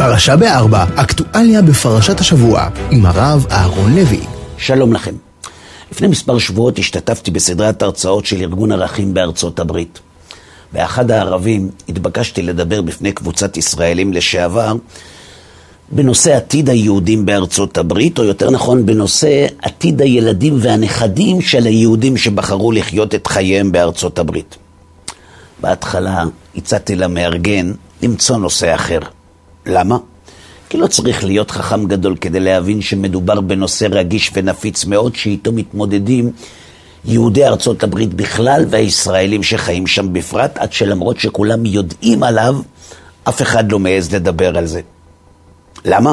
פרשה בארבע, אקטואליה בפרשת השבוע, עם הרב אהרון לוי. שלום לכם. לפני מספר שבועות השתתפתי בסדרת הרצאות של ארגון ערכים בארצות הברית. באחד הערבים התבקשתי לדבר בפני קבוצת ישראלים לשעבר בנושא עתיד היהודים בארצות הברית, או יותר נכון בנושא עתיד הילדים והנכדים של היהודים שבחרו לחיות את חייהם בארצות הברית. בהתחלה הצעתי למארגן למצוא נושא אחר. למה? כי לא צריך להיות חכם גדול כדי להבין שמדובר בנושא רגיש ונפיץ מאוד שאיתו מתמודדים יהודי ארצות הברית בכלל והישראלים שחיים שם בפרט, עד שלמרות שכולם יודעים עליו, אף אחד לא מעז לדבר על זה. למה?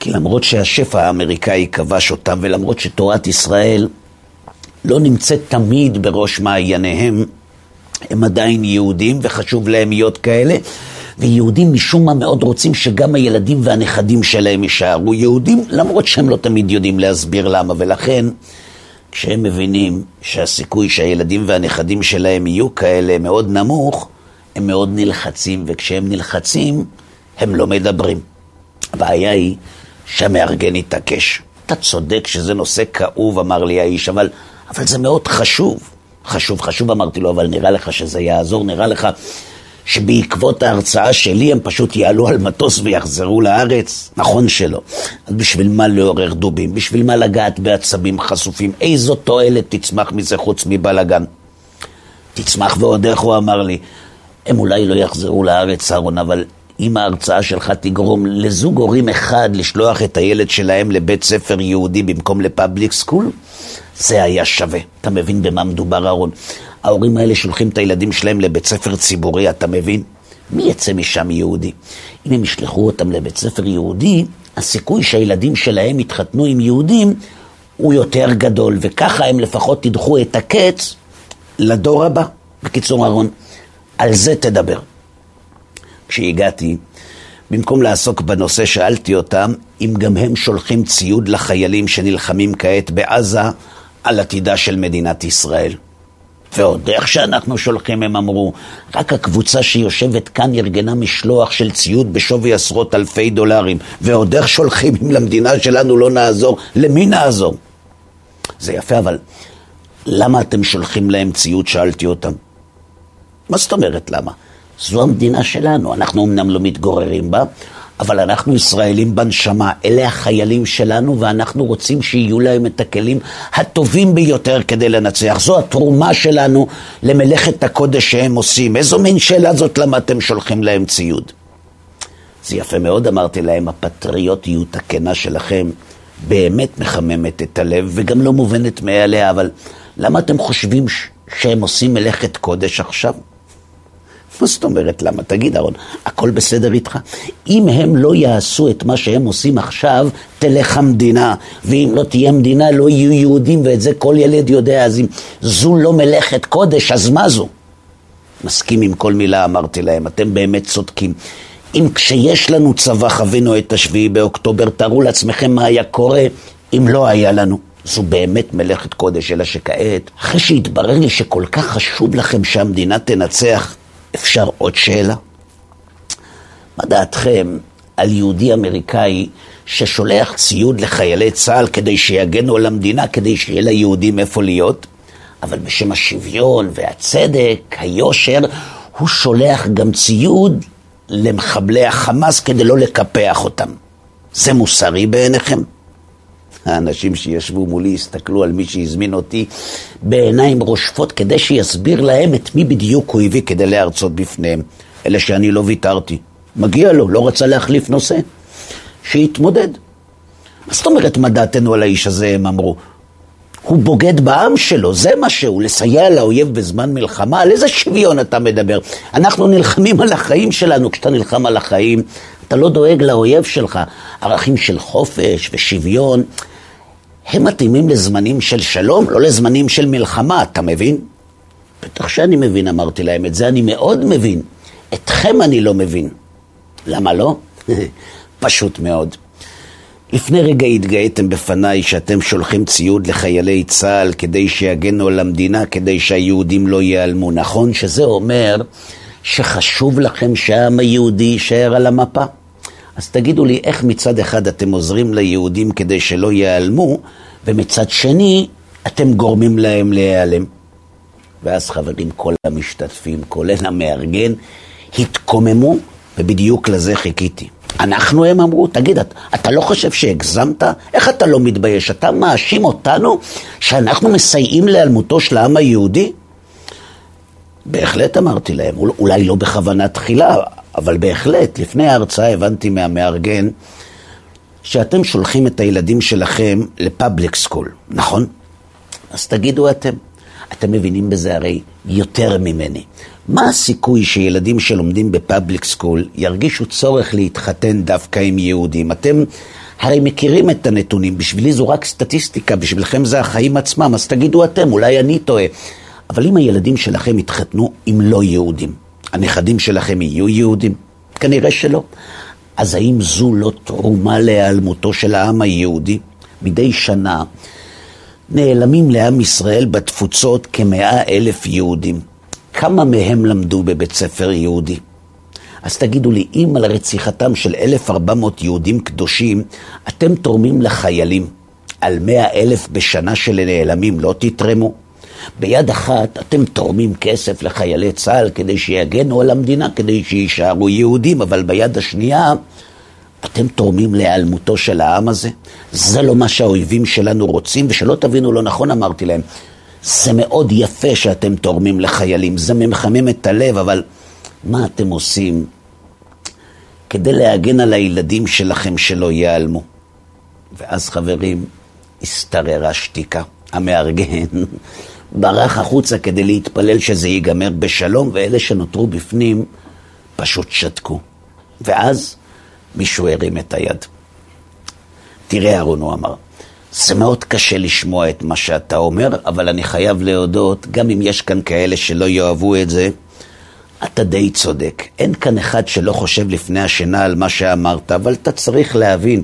כי למרות שהשפע האמריקאי כבש אותם ולמרות שתורת ישראל לא נמצאת תמיד בראש מעייניהם, הם עדיין יהודים וחשוב להם להיות כאלה, ויהודים משום מה מאוד רוצים שגם הילדים והנכדים שלהם יישארו יהודים, למרות שהם לא תמיד יודעים להסביר למה, ולכן כשהם מבינים שהסיכוי שהילדים והנכדים שלהם יהיו כאלה מאוד נמוך, הם מאוד נלחצים, וכשהם נלחצים, הם לא מדברים. הבעיה היא שהמארגן התעקש. אתה צודק שזה נושא כאוב, אמר לי האיש, אבל, אבל זה מאוד חשוב. חשוב, חשוב, אמרתי לו, אבל נראה לך שזה יעזור, נראה לך שבעקבות ההרצאה שלי הם פשוט יעלו על מטוס ויחזרו לארץ? נכון שלא. אז בשביל מה לעורר דובים? בשביל מה לגעת בעצבים חשופים? איזו תועלת תצמח מזה חוץ מבלאגן? תצמח ועוד איך הוא אמר לי. הם אולי לא יחזרו לארץ, אהרון, אבל אם ההרצאה שלך תגרום לזוג הורים אחד לשלוח את הילד שלהם לבית ספר יהודי במקום לפאבליק סקול, זה היה שווה. אתה מבין במה מדובר, אהרון? ההורים האלה שולחים את הילדים שלהם לבית ספר ציבורי, אתה מבין? מי יצא משם יהודי? אם הם ישלחו אותם לבית ספר יהודי, הסיכוי שהילדים שלהם יתחתנו עם יהודים הוא יותר גדול, וככה הם לפחות תדחו את הקץ לדור הבא. בקיצור, אהרון, על זה תדבר. כשהגעתי, במקום לעסוק בנושא, שאלתי אותם אם גם הם שולחים ציוד לחיילים שנלחמים כעת בעזה על עתידה של מדינת ישראל. ועוד איך שאנחנו שולחים, הם אמרו, רק הקבוצה שיושבת כאן ארגנה משלוח של ציוד בשווי עשרות אלפי דולרים, ועוד איך שולחים אם למדינה שלנו לא נעזור, למי נעזור? זה יפה, אבל למה אתם שולחים להם ציוד? שאלתי אותם. מה זאת אומרת למה? זו המדינה שלנו, אנחנו אמנם לא מתגוררים בה, אבל אנחנו ישראלים בנשמה, אלה החיילים שלנו ואנחנו רוצים שיהיו להם את הכלים הטובים ביותר כדי לנצח. זו התרומה שלנו למלאכת הקודש שהם עושים. איזו מין שאלה זאת למה אתם שולחים להם ציוד? זה יפה מאוד, אמרתי להם, הפטריוטיות הכנה שלכם באמת מחממת את הלב וגם לא מובנת מאליה, אבל למה אתם חושבים שהם עושים מלאכת קודש עכשיו? מה זאת אומרת למה? תגיד אהרון, הכל בסדר איתך? אם הם לא יעשו את מה שהם עושים עכשיו, תלך המדינה. ואם לא תהיה מדינה, לא יהיו יהודים, ואת זה כל ילד יודע. אז אם זו לא מלאכת קודש, אז מה זו? מסכים עם כל מילה, אמרתי להם, אתם באמת צודקים. אם כשיש לנו צבא חווינו את השביעי באוקטובר, תארו לעצמכם מה היה קורה אם לא היה לנו. זו באמת מלאכת קודש, אלא שכעת, אחרי שהתברר לי שכל כך חשוב לכם שהמדינה תנצח, אפשר עוד שאלה? מה דעתכם על יהודי אמריקאי ששולח ציוד לחיילי צה"ל כדי שיגנו על המדינה, כדי שיהיה ליהודים איפה להיות, אבל בשם השוויון והצדק, היושר, הוא שולח גם ציוד למחבלי החמאס כדי לא לקפח אותם. זה מוסרי בעיניכם? האנשים שישבו מולי הסתכלו על מי שהזמין אותי בעיניים רושפות כדי שיסביר להם את מי בדיוק הוא הביא כדי להרצות בפניהם. אלה שאני לא ויתרתי. מגיע לו, לא רצה להחליף נושא. שיתמודד. מה זאת אומרת מה דעתנו על האיש הזה, הם אמרו? הוא בוגד בעם שלו, זה מה שהוא, לסייע לאויב בזמן מלחמה, על איזה שוויון אתה מדבר? אנחנו נלחמים על החיים שלנו, כשאתה נלחם על החיים, אתה לא דואג לאויב שלך. ערכים של חופש ושוויון, הם מתאימים לזמנים של שלום, לא לזמנים של מלחמה, אתה מבין? בטח שאני מבין, אמרתי להם, את זה אני מאוד מבין. אתכם אני לא מבין. למה לא? פשוט מאוד. לפני רגע התגאיתם בפניי שאתם שולחים ציוד לחיילי צה"ל כדי שיגנו על המדינה, כדי שהיהודים לא ייעלמו. נכון שזה אומר שחשוב לכם שהעם היהודי יישאר על המפה? אז תגידו לי, איך מצד אחד אתם עוזרים ליהודים כדי שלא ייעלמו, ומצד שני, אתם גורמים להם להיעלם? ואז חברים, כל המשתתפים, כולל המארגן, התקוממו, ובדיוק לזה חיכיתי. אנחנו, הם אמרו, תגיד, אתה, אתה לא חושב שהגזמת? איך אתה לא מתבייש? אתה מאשים אותנו שאנחנו מסייעים להיעלמותו של העם היהודי? בהחלט אמרתי להם, אולי לא בכוונה תחילה, אבל בהחלט, לפני ההרצאה הבנתי מהמארגן שאתם שולחים את הילדים שלכם ל public school, נכון? אז תגידו אתם, אתם מבינים בזה הרי יותר ממני. מה הסיכוי שילדים שלומדים ב public school ירגישו צורך להתחתן דווקא עם יהודים? אתם הרי מכירים את הנתונים, בשבילי זו רק סטטיסטיקה, בשבילכם זה החיים עצמם, אז תגידו אתם, אולי אני טועה. אבל אם הילדים שלכם יתחתנו עם לא יהודים, הנכדים שלכם יהיו יהודים? כנראה שלא. אז האם זו לא תרומה להיעלמותו של העם היהודי? מדי שנה נעלמים לעם ישראל בתפוצות כמאה אלף יהודים. כמה מהם למדו בבית ספר יהודי? אז תגידו לי, אם על רציחתם של 1,400 יהודים קדושים, אתם תורמים לחיילים על 100 אלף בשנה של נעלמים, לא תתרמו? ביד אחת אתם תורמים כסף לחיילי צה"ל כדי שיגנו על המדינה, כדי שיישארו יהודים, אבל ביד השנייה אתם תורמים להיעלמותו של העם הזה? זה לא מה שהאויבים שלנו רוצים, ושלא תבינו לא נכון אמרתי להם. זה מאוד יפה שאתם תורמים לחיילים, זה מחמם את הלב, אבל מה אתם עושים כדי להגן על הילדים שלכם שלא ייעלמו? ואז חברים, השתררה שתיקה. המארגן ברח החוצה כדי להתפלל שזה ייגמר בשלום, ואלה שנותרו בפנים פשוט שתקו. ואז מישהו הרים את היד. תראה, אהרון, הוא אמר, זה מאוד קשה לשמוע את מה שאתה אומר, אבל אני חייב להודות, גם אם יש כאן כאלה שלא יאהבו את זה, אתה די צודק. אין כאן אחד שלא חושב לפני השינה על מה שאמרת, אבל אתה צריך להבין,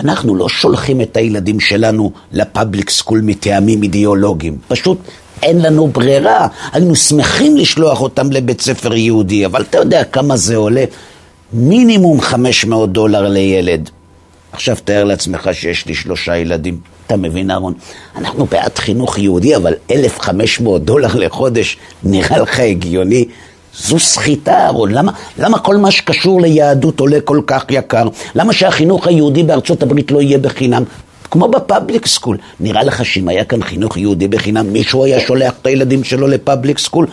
אנחנו לא שולחים את הילדים שלנו לפאבליק סקול מטעמים אידיאולוגיים. פשוט אין לנו ברירה. היינו שמחים לשלוח אותם לבית ספר יהודי, אבל אתה יודע כמה זה עולה? מינימום 500 דולר לילד. עכשיו תאר לעצמך שיש לי שלושה ילדים. אתה מבין, אהרון? אנחנו בעד חינוך יהודי, אבל 1,500 דולר לחודש נראה לך הגיוני? זו סחיטה, אהרון. למה, למה כל מה שקשור ליהדות עולה כל כך יקר? למה שהחינוך היהודי בארצות הברית לא יהיה בחינם? כמו ב public school. נראה לך שאם היה כאן חינוך יהודי בחינם, מישהו היה שולח את הילדים שלו ל public school?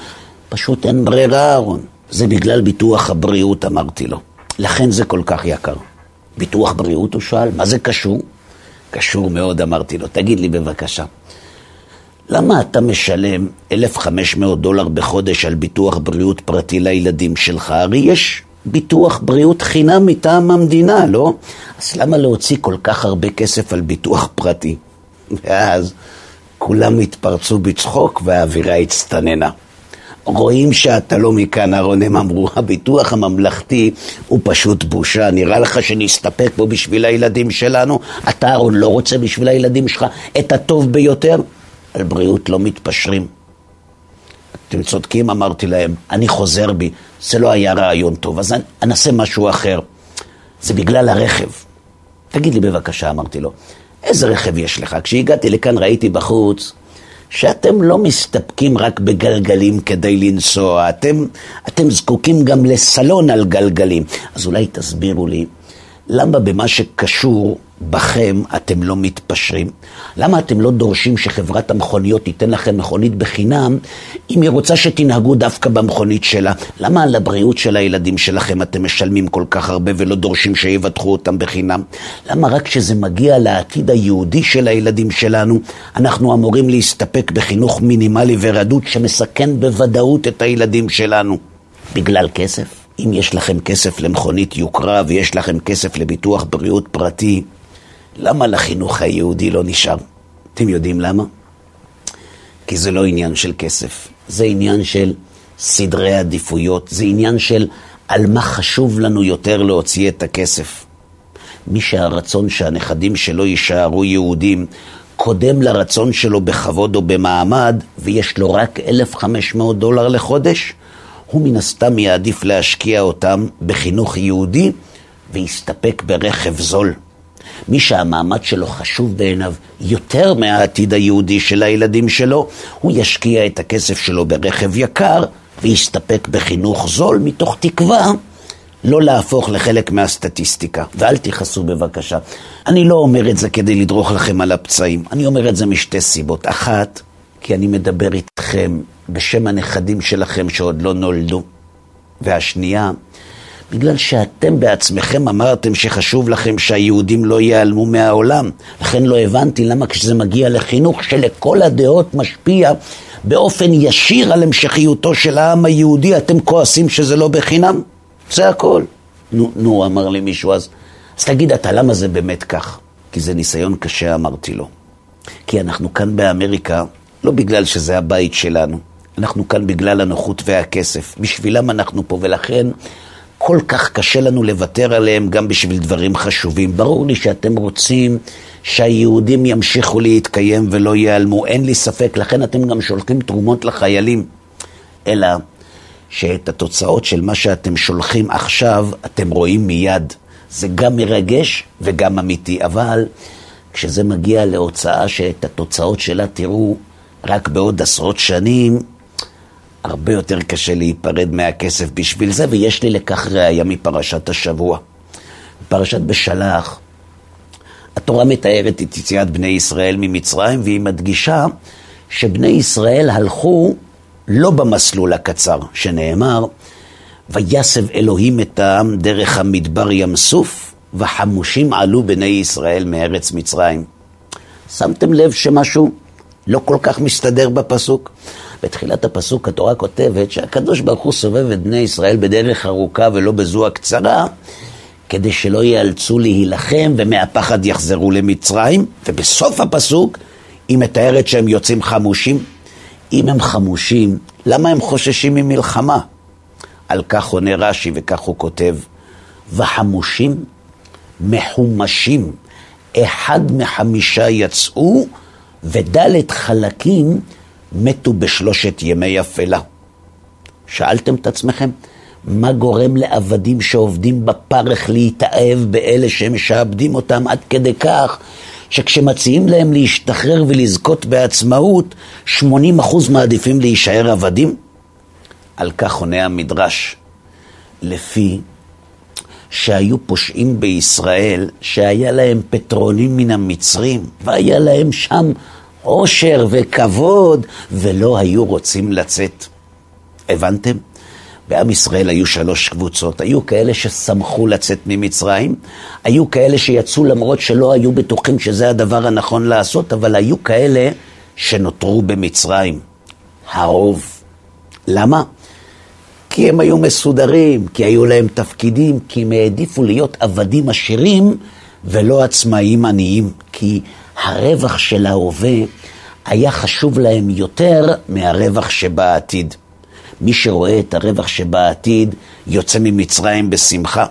פשוט אין ברירה, אהרון. זה בגלל ביטוח הבריאות, אמרתי לו. לכן זה כל כך יקר. ביטוח בריאות, הוא שאל, מה זה קשור? קשור מאוד, אמרתי לו. תגיד לי בבקשה, למה אתה משלם 1,500 דולר בחודש על ביטוח בריאות פרטי לילדים שלך? הרי יש ביטוח בריאות חינם מטעם המדינה, לא? אז למה להוציא כל כך הרבה כסף על ביטוח פרטי? ואז כולם התפרצו בצחוק והאווירה הצטננה. רואים שאתה לא מכאן, אהרון, הם אמרו, הביטוח הממלכתי הוא פשוט בושה. נראה לך שנסתפק בו בשביל הילדים שלנו? אתה, אהרון, לא רוצה בשביל הילדים שלך את הטוב ביותר? על בריאות לא מתפשרים. אתם צודקים, אמרתי להם, אני חוזר בי, זה לא היה רעיון טוב, אז אני אנסה משהו אחר. זה בגלל הרכב. תגיד לי בבקשה, אמרתי לו, איזה רכב יש לך? כשהגעתי לכאן ראיתי בחוץ שאתם לא מסתפקים רק בגלגלים כדי לנסוע, אתם, אתם זקוקים גם לסלון על גלגלים. אז אולי תסבירו לי, למה במה שקשור בכם אתם לא מתפשרים? למה אתם לא דורשים שחברת המכוניות תיתן לכם מכונית בחינם אם היא רוצה שתנהגו דווקא במכונית שלה? למה על הבריאות של הילדים שלכם אתם משלמים כל כך הרבה ולא דורשים שיבטחו אותם בחינם? למה רק כשזה מגיע לעתיד היהודי של הילדים שלנו אנחנו אמורים להסתפק בחינוך מינימלי ורדוד שמסכן בוודאות את הילדים שלנו? בגלל כסף? אם יש לכם כסף למכונית יוקרה ויש לכם כסף לביטוח בריאות פרטי, למה לחינוך היהודי לא נשאר? אתם יודעים למה? כי זה לא עניין של כסף, זה עניין של סדרי עדיפויות, זה עניין של על מה חשוב לנו יותר להוציא את הכסף. מי שהרצון שהנכדים שלו יישארו יהודים קודם לרצון שלו בכבוד או במעמד, ויש לו רק 1,500 דולר לחודש, הוא מן הסתם יעדיף להשקיע אותם בחינוך יהודי ויסתפק ברכב זול. מי שהמעמד שלו חשוב בעיניו יותר מהעתיד היהודי של הילדים שלו, הוא ישקיע את הכסף שלו ברכב יקר ויסתפק בחינוך זול מתוך תקווה לא להפוך לחלק מהסטטיסטיקה. ואל תכעסו בבקשה. אני לא אומר את זה כדי לדרוך לכם על הפצעים, אני אומר את זה משתי סיבות. אחת, כי אני מדבר איתכם בשם הנכדים שלכם שעוד לא נולדו. והשנייה, בגלל שאתם בעצמכם אמרתם שחשוב לכם שהיהודים לא ייעלמו מהעולם. לכן לא הבנתי למה כשזה מגיע לחינוך שלכל הדעות משפיע באופן ישיר על המשכיותו של העם היהודי, אתם כועסים שזה לא בחינם? זה הכל. נו, נו, אמר לי מישהו אז, אז תגיד אתה, למה זה באמת כך? כי זה ניסיון קשה, אמרתי לו. כי אנחנו כאן באמריקה, לא בגלל שזה הבית שלנו, אנחנו כאן בגלל הנוחות והכסף. בשבילם אנחנו פה, ולכן כל כך קשה לנו לוותר עליהם גם בשביל דברים חשובים. ברור לי שאתם רוצים שהיהודים ימשיכו להתקיים ולא ייעלמו, אין לי ספק, לכן אתם גם שולחים תרומות לחיילים. אלא שאת התוצאות של מה שאתם שולחים עכשיו, אתם רואים מיד. זה גם מרגש וגם אמיתי, אבל כשזה מגיע להוצאה שאת התוצאות שלה תראו רק בעוד עשרות שנים, הרבה יותר קשה להיפרד מהכסף בשביל זה, ויש לי לכך ראייה מפרשת השבוע. פרשת בשלח, התורה מתארת את יציאת בני ישראל ממצרים, והיא מדגישה שבני ישראל הלכו לא במסלול הקצר, שנאמר, ויסב אלוהים את העם דרך המדבר ים סוף, וחמושים עלו בני ישראל מארץ מצרים. שמתם לב שמשהו לא כל כך מסתדר בפסוק? בתחילת הפסוק התורה כותבת שהקדוש ברוך הוא סובב את בני ישראל בדרך ארוכה ולא בזו הקצרה, כדי שלא ייאלצו להילחם ומהפחד יחזרו למצרים, ובסוף הפסוק היא מתארת שהם יוצאים חמושים. אם הם חמושים, למה הם חוששים ממלחמה? על כך עונה רש"י וכך הוא כותב, וחמושים מחומשים, אחד מחמישה יצאו ודלת חלקים מתו בשלושת ימי אפלה. שאלתם את עצמכם, מה גורם לעבדים שעובדים בפרך להתאהב באלה שמשעבדים אותם עד כדי כך שכשמציעים להם להשתחרר ולזכות בעצמאות, 80% מעדיפים להישאר עבדים? על כך עונה המדרש, לפי שהיו פושעים בישראל, שהיה להם פטרונים מן המצרים, והיה להם שם עושר וכבוד, ולא היו רוצים לצאת. הבנתם? בעם ישראל היו שלוש קבוצות, היו כאלה ששמחו לצאת ממצרים, היו כאלה שיצאו למרות שלא היו בטוחים שזה הדבר הנכון לעשות, אבל היו כאלה שנותרו במצרים. הרוב. למה? כי הם היו מסודרים, כי היו להם תפקידים, כי הם העדיפו להיות עבדים עשירים ולא עצמאים עניים, כי הרווח של ההווה היה חשוב להם יותר מהרווח שבעתיד. מי שרואה את הרווח שבעתיד יוצא ממצרים בשמחה.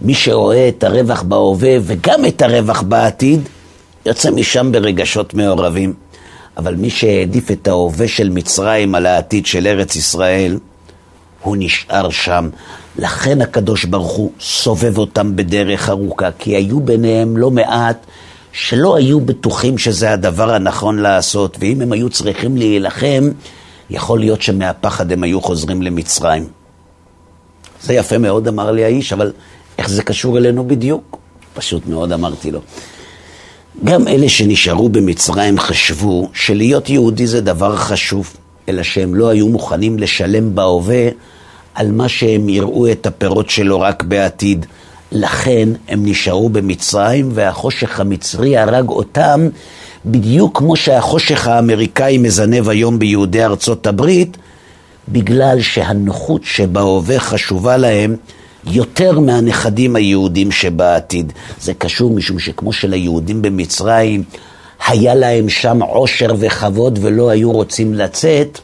מי שרואה את הרווח בהווה וגם את הרווח בעתיד, יוצא משם ברגשות מעורבים. אבל מי שהעדיף את ההווה של מצרים על העתיד של ארץ ישראל, הוא נשאר שם. לכן הקדוש ברוך הוא סובב אותם בדרך ארוכה, כי היו ביניהם לא מעט שלא היו בטוחים שזה הדבר הנכון לעשות, ואם הם היו צריכים להילחם, יכול להיות שמהפחד הם היו חוזרים למצרים. זה יפה מאוד, אמר לי האיש, אבל איך זה קשור אלינו בדיוק? פשוט מאוד אמרתי לו. גם אלה שנשארו במצרים חשבו שלהיות יהודי זה דבר חשוב, אלא שהם לא היו מוכנים לשלם בהווה על מה שהם יראו את הפירות שלו רק בעתיד. לכן הם נשארו במצרים והחושך המצרי הרג אותם בדיוק כמו שהחושך האמריקאי מזנב היום ביהודי ארצות הברית, בגלל שהנוחות שבהווה חשובה להם יותר מהנכדים היהודים שבעתיד. זה קשור משום שכמו שליהודים במצרים היה להם שם עושר וכבוד ולא היו רוצים לצאת,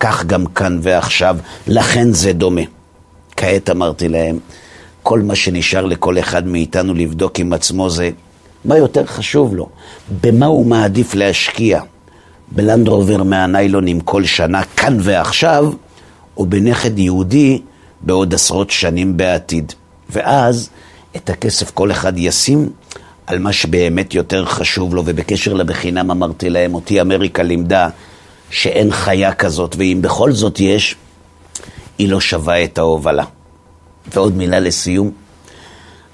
כך גם כאן ועכשיו, לכן זה דומה. כעת אמרתי להם, כל מה שנשאר לכל אחד מאיתנו לבדוק עם עצמו זה מה יותר חשוב לו, במה הוא מעדיף להשקיע, בלנדרובר מהניילונים כל שנה, כאן ועכשיו, או בנכד יהודי בעוד עשרות שנים בעתיד. ואז את הכסף כל אחד ישים על מה שבאמת יותר חשוב לו, ובקשר לבחינם אמרתי להם, אותי אמריקה לימדה שאין חיה כזאת, ואם בכל זאת יש, היא לא שווה את ההובלה. ועוד מילה לסיום,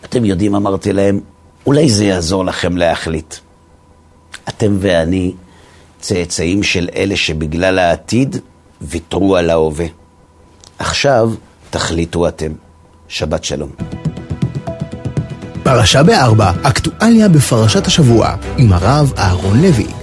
אתם יודעים, אמרתי להם, אולי זה יעזור לכם להחליט. אתם ואני צאצאים של אלה שבגלל העתיד ויתרו על ההווה. עכשיו תחליטו אתם. שבת שלום. פרשה בארבע, אקטואליה בפרשת השבוע, עם הרב אהרון לוי.